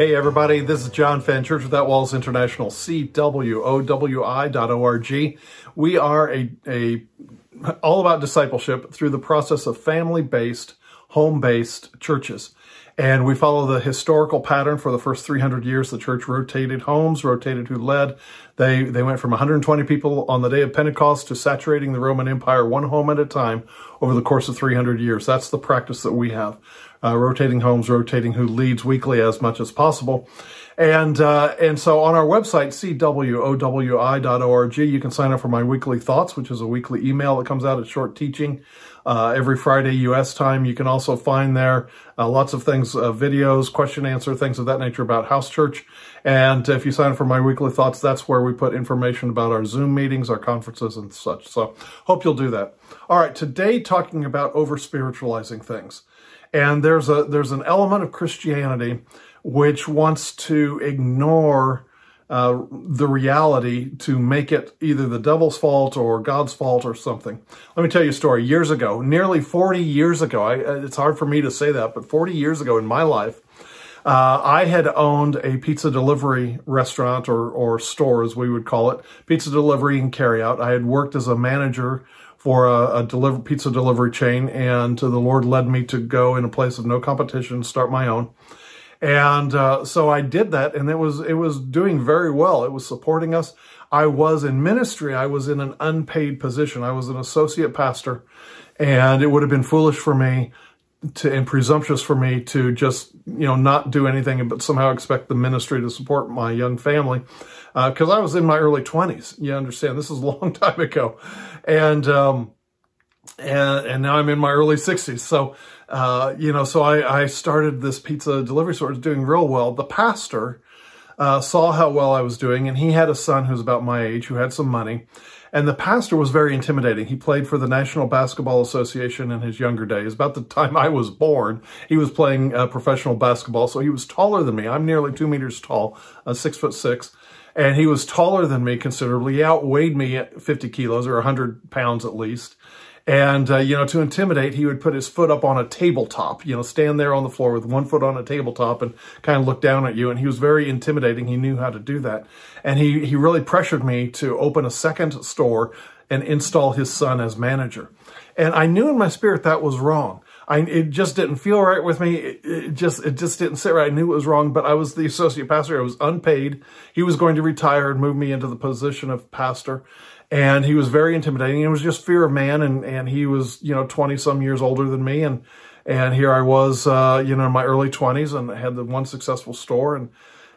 Hey everybody, this is John Fenn, Church Without Walls International, CWOWI.org. We are a, a all about discipleship through the process of family-based, home-based churches. And we follow the historical pattern for the first 300 years. The church rotated homes, rotated who led. They, they went from 120 people on the day of Pentecost to saturating the Roman Empire one home at a time over the course of 300 years. That's the practice that we have uh, rotating homes, rotating who leads weekly as much as possible. And uh, and so on our website, cwowi.org, you can sign up for my weekly thoughts, which is a weekly email that comes out at short teaching uh, every Friday U.S. time. You can also find there uh, lots of things, uh, videos, question answer, things of that nature about house church. And if you sign up for my weekly thoughts, that's where we put information about our Zoom meetings, our conferences, and such. So hope you'll do that. All right, today talking about over spiritualizing things. And there's a there's an element of Christianity which wants to ignore uh, the reality to make it either the devil's fault or God's fault or something. Let me tell you a story. Years ago, nearly 40 years ago, I, it's hard for me to say that, but 40 years ago in my life, uh, I had owned a pizza delivery restaurant or, or store, as we would call it, pizza delivery and carryout. I had worked as a manager for a, a deliver, pizza delivery chain, and the Lord led me to go in a place of no competition, start my own. And uh, so I did that, and it was it was doing very well. It was supporting us. I was in ministry. I was in an unpaid position. I was an associate pastor, and it would have been foolish for me to and presumptuous for me to just you know not do anything but somehow expect the ministry to support my young family because uh, I was in my early 20s. You understand this is a long time ago, and um, and and now I'm in my early 60s. So uh, you know, so I, I started this pizza delivery. It's doing real well. The pastor uh, saw how well I was doing, and he had a son who's about my age who had some money. And the pastor was very intimidating. He played for the National Basketball Association in his younger days. About the time I was born, he was playing uh, professional basketball. So he was taller than me. I'm nearly two meters tall, uh, six foot six and he was taller than me considerably. He outweighed me at 50 kilos or 100 pounds at least. And, uh, you know, to intimidate, he would put his foot up on a tabletop, you know, stand there on the floor with one foot on a tabletop and kind of look down at you. And he was very intimidating. He knew how to do that. And he, he really pressured me to open a second store and install his son as manager. And I knew in my spirit that was wrong. I, it just didn't feel right with me. It, it, just, it just didn't sit right. I knew it was wrong, but I was the associate pastor. I was unpaid. He was going to retire and move me into the position of pastor. And he was very intimidating. It was just fear of man. And, and he was, you know, 20 some years older than me. And, and here I was, uh, you know, in my early twenties and had the one successful store. And,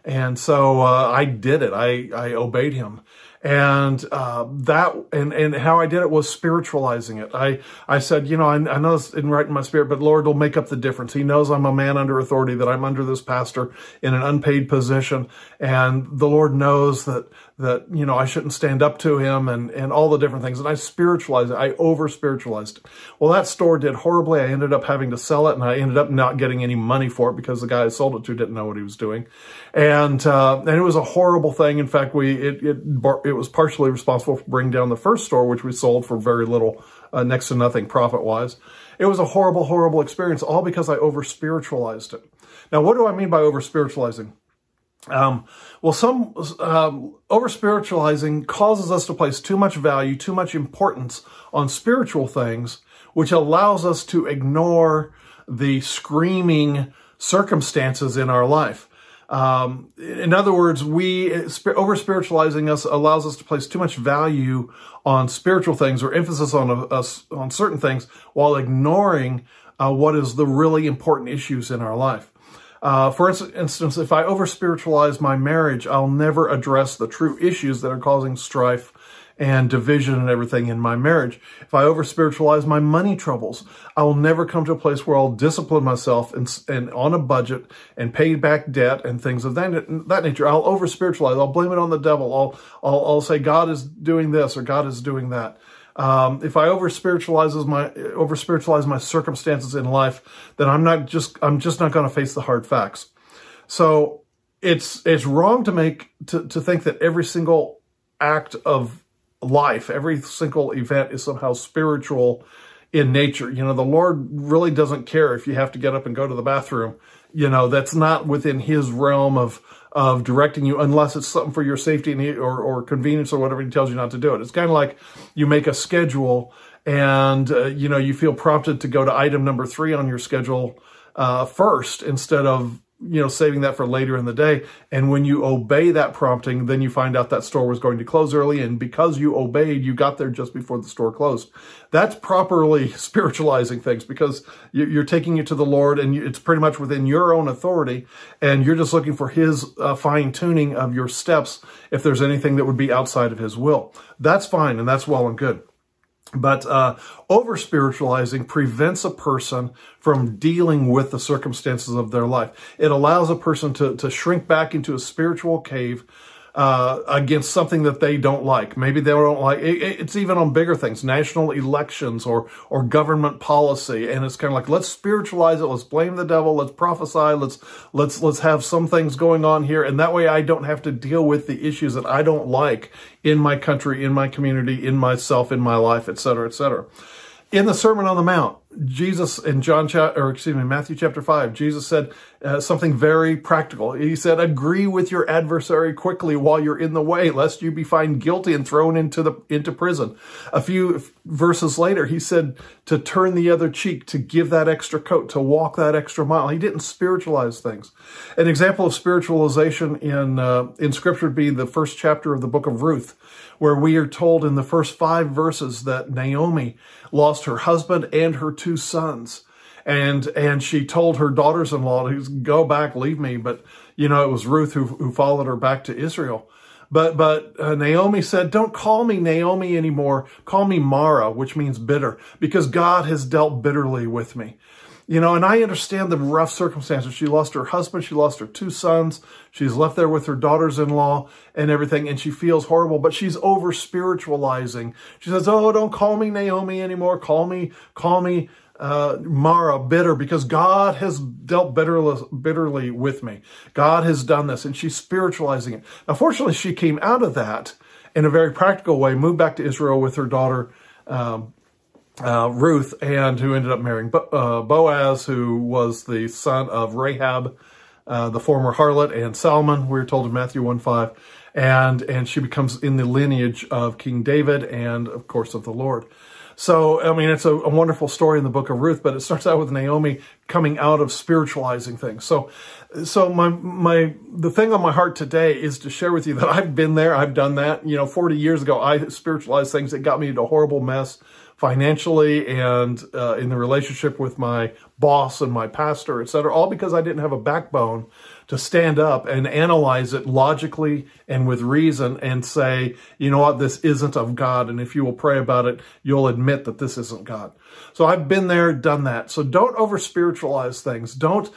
and so, uh, I did it. I, I obeyed him and uh, that and and how I did it was spiritualizing it. I I said, you know, I, I know it's in right in my spirit, but Lord will make up the difference. He knows I'm a man under authority, that I'm under this pastor in an unpaid position, and the Lord knows that that you know I shouldn't stand up to him and and all the different things. And I spiritualized it. I over spiritualized it. Well, that store did horribly. I ended up having to sell it, and I ended up not getting any money for it because the guy I sold it to didn't know what he was doing, and uh, and it was a horrible thing. In fact, we it it, it was partially responsible for bringing down the first store, which we sold for very little, uh, next to nothing profit-wise. It was a horrible, horrible experience, all because I over-spiritualized it. Now, what do I mean by over-spiritualizing? Um, well, some um, over-spiritualizing causes us to place too much value, too much importance on spiritual things, which allows us to ignore the screaming circumstances in our life. Um, in other words, we over spiritualizing us allows us to place too much value on spiritual things or emphasis on us on certain things while ignoring uh, what is the really important issues in our life. Uh, for instance, if I over spiritualize my marriage, I'll never address the true issues that are causing strife and division and everything in my marriage. If I over spiritualize my money troubles, I will never come to a place where I'll discipline myself and, and on a budget and pay back debt and things of that, that nature. I'll over spiritualize. I'll blame it on the devil. I'll, I'll, I'll say God is doing this or God is doing that. Um, if I over spiritualizes my over spiritualize my circumstances in life, then I'm not just I'm just not going to face the hard facts. So it's it's wrong to make to, to think that every single act of life. Every single event is somehow spiritual in nature. You know, the Lord really doesn't care if you have to get up and go to the bathroom. You know, that's not within his realm of, of directing you unless it's something for your safety or, or convenience or whatever he tells you not to do it. It's kind of like you make a schedule and, uh, you know, you feel prompted to go to item number three on your schedule uh, first instead of you know, saving that for later in the day. And when you obey that prompting, then you find out that store was going to close early. And because you obeyed, you got there just before the store closed. That's properly spiritualizing things because you're taking it to the Lord and it's pretty much within your own authority. And you're just looking for his uh, fine tuning of your steps if there's anything that would be outside of his will. That's fine and that's well and good. But uh, over spiritualizing prevents a person from dealing with the circumstances of their life. It allows a person to, to shrink back into a spiritual cave uh, against something that they don't like. Maybe they don't like. It, it's even on bigger things, national elections or or government policy, and it's kind of like let's spiritualize it. Let's blame the devil. Let's prophesy. Let's let's let's have some things going on here, and that way I don't have to deal with the issues that I don't like in my country, in my community, in myself, in my life, et cetera, et cetera. In the Sermon on the Mount, Jesus in John chapter, or excuse me, Matthew chapter five, Jesus said uh, something very practical. He said, "Agree with your adversary quickly while you're in the way, lest you be found guilty and thrown into the into prison." A few verses later, he said to turn the other cheek, to give that extra coat, to walk that extra mile. He didn't spiritualize things. An example of spiritualization in uh, in Scripture would be the first chapter of the book of Ruth, where we are told in the first five verses that Naomi lost her husband and her two sons. And, and she told her daughters-in-law to go back, leave me. But, you know, it was Ruth who, who followed her back to Israel. But, but uh, Naomi said, don't call me Naomi anymore. Call me Mara, which means bitter, because God has dealt bitterly with me. You know, and I understand the rough circumstances. She lost her husband, she lost her two sons, she's left there with her daughters in law and everything, and she feels horrible, but she's over spiritualizing. She says, Oh, don't call me Naomi anymore. Call me, call me uh, Mara bitter because God has dealt bitterly, bitterly with me. God has done this, and she's spiritualizing it. Now, fortunately, she came out of that in a very practical way, moved back to Israel with her daughter. Um, uh, Ruth, and who ended up marrying Bo- uh, Boaz, who was the son of Rahab, uh, the former harlot, and Salmon. We are told in Matthew 1 5. And, and she becomes in the lineage of King David and, of course, of the Lord. So, I mean, it's a, a, wonderful story in the book of Ruth, but it starts out with Naomi coming out of spiritualizing things. So, so my, my, the thing on my heart today is to share with you that I've been there. I've done that. You know, 40 years ago, I spiritualized things that got me into a horrible mess financially and uh, in the relationship with my boss and my pastor, et cetera, all because I didn't have a backbone to stand up and analyze it logically and with reason and say, you know what, this isn't of God. And if you will pray about it, you'll admit that this isn't God. So I've been there, done that. So don't over spiritualize things. Don't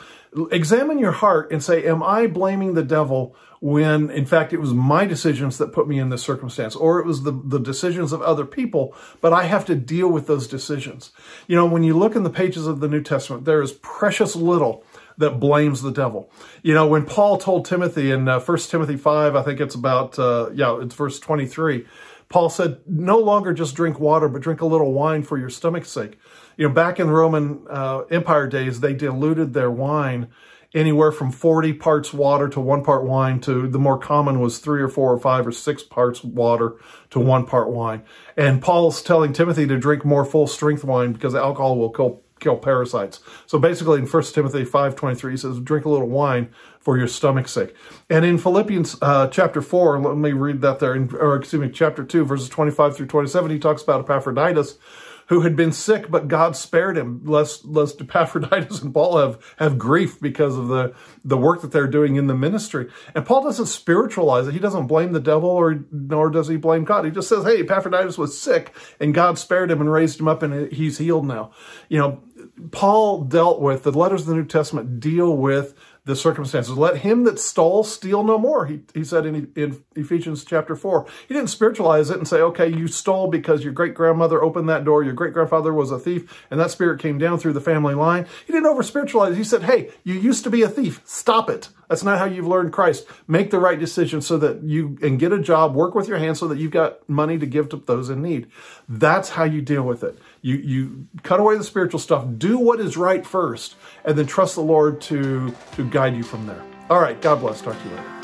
examine your heart and say, am I blaming the devil when in fact it was my decisions that put me in this circumstance or it was the, the decisions of other people, but I have to deal with those decisions. You know, when you look in the pages of the New Testament, there is precious little that blames the devil. You know, when Paul told Timothy in uh, 1 Timothy 5, I think it's about, uh, yeah, it's verse 23, Paul said, no longer just drink water, but drink a little wine for your stomach's sake. You know, back in the Roman uh, Empire days, they diluted their wine anywhere from 40 parts water to one part wine to the more common was three or four or five or six parts water to one part wine. And Paul's telling Timothy to drink more full strength wine because alcohol will kill, kill parasites. So basically in 1 Timothy 5.23 he says, drink a little wine for your stomach's sake. And in Philippians uh, chapter 4, let me read that there, in, or excuse me, chapter 2, verses 25 through 27, he talks about Epaphroditus, who had been sick, but God spared him, lest, lest Epaphroditus and Paul have, have grief because of the, the work that they're doing in the ministry. And Paul doesn't spiritualize it. He doesn't blame the devil or nor does he blame God. He just says, hey, Epaphroditus was sick and God spared him and raised him up and he's healed now. You know, Paul dealt with, the letters of the New Testament deal with the circumstances. Let him that stole steal no more. He, he said in, in Ephesians chapter 4. He didn't spiritualize it and say, okay, you stole because your great grandmother opened that door, your great grandfather was a thief, and that spirit came down through the family line. He didn't over spiritualize it. He said, hey, you used to be a thief. Stop it. That's not how you've learned Christ. Make the right decision so that you and get a job, work with your hands so that you've got money to give to those in need. That's how you deal with it. You you cut away the spiritual stuff, do what is right first, and then trust the Lord to to guide you from there. All right, God bless. Talk to you later.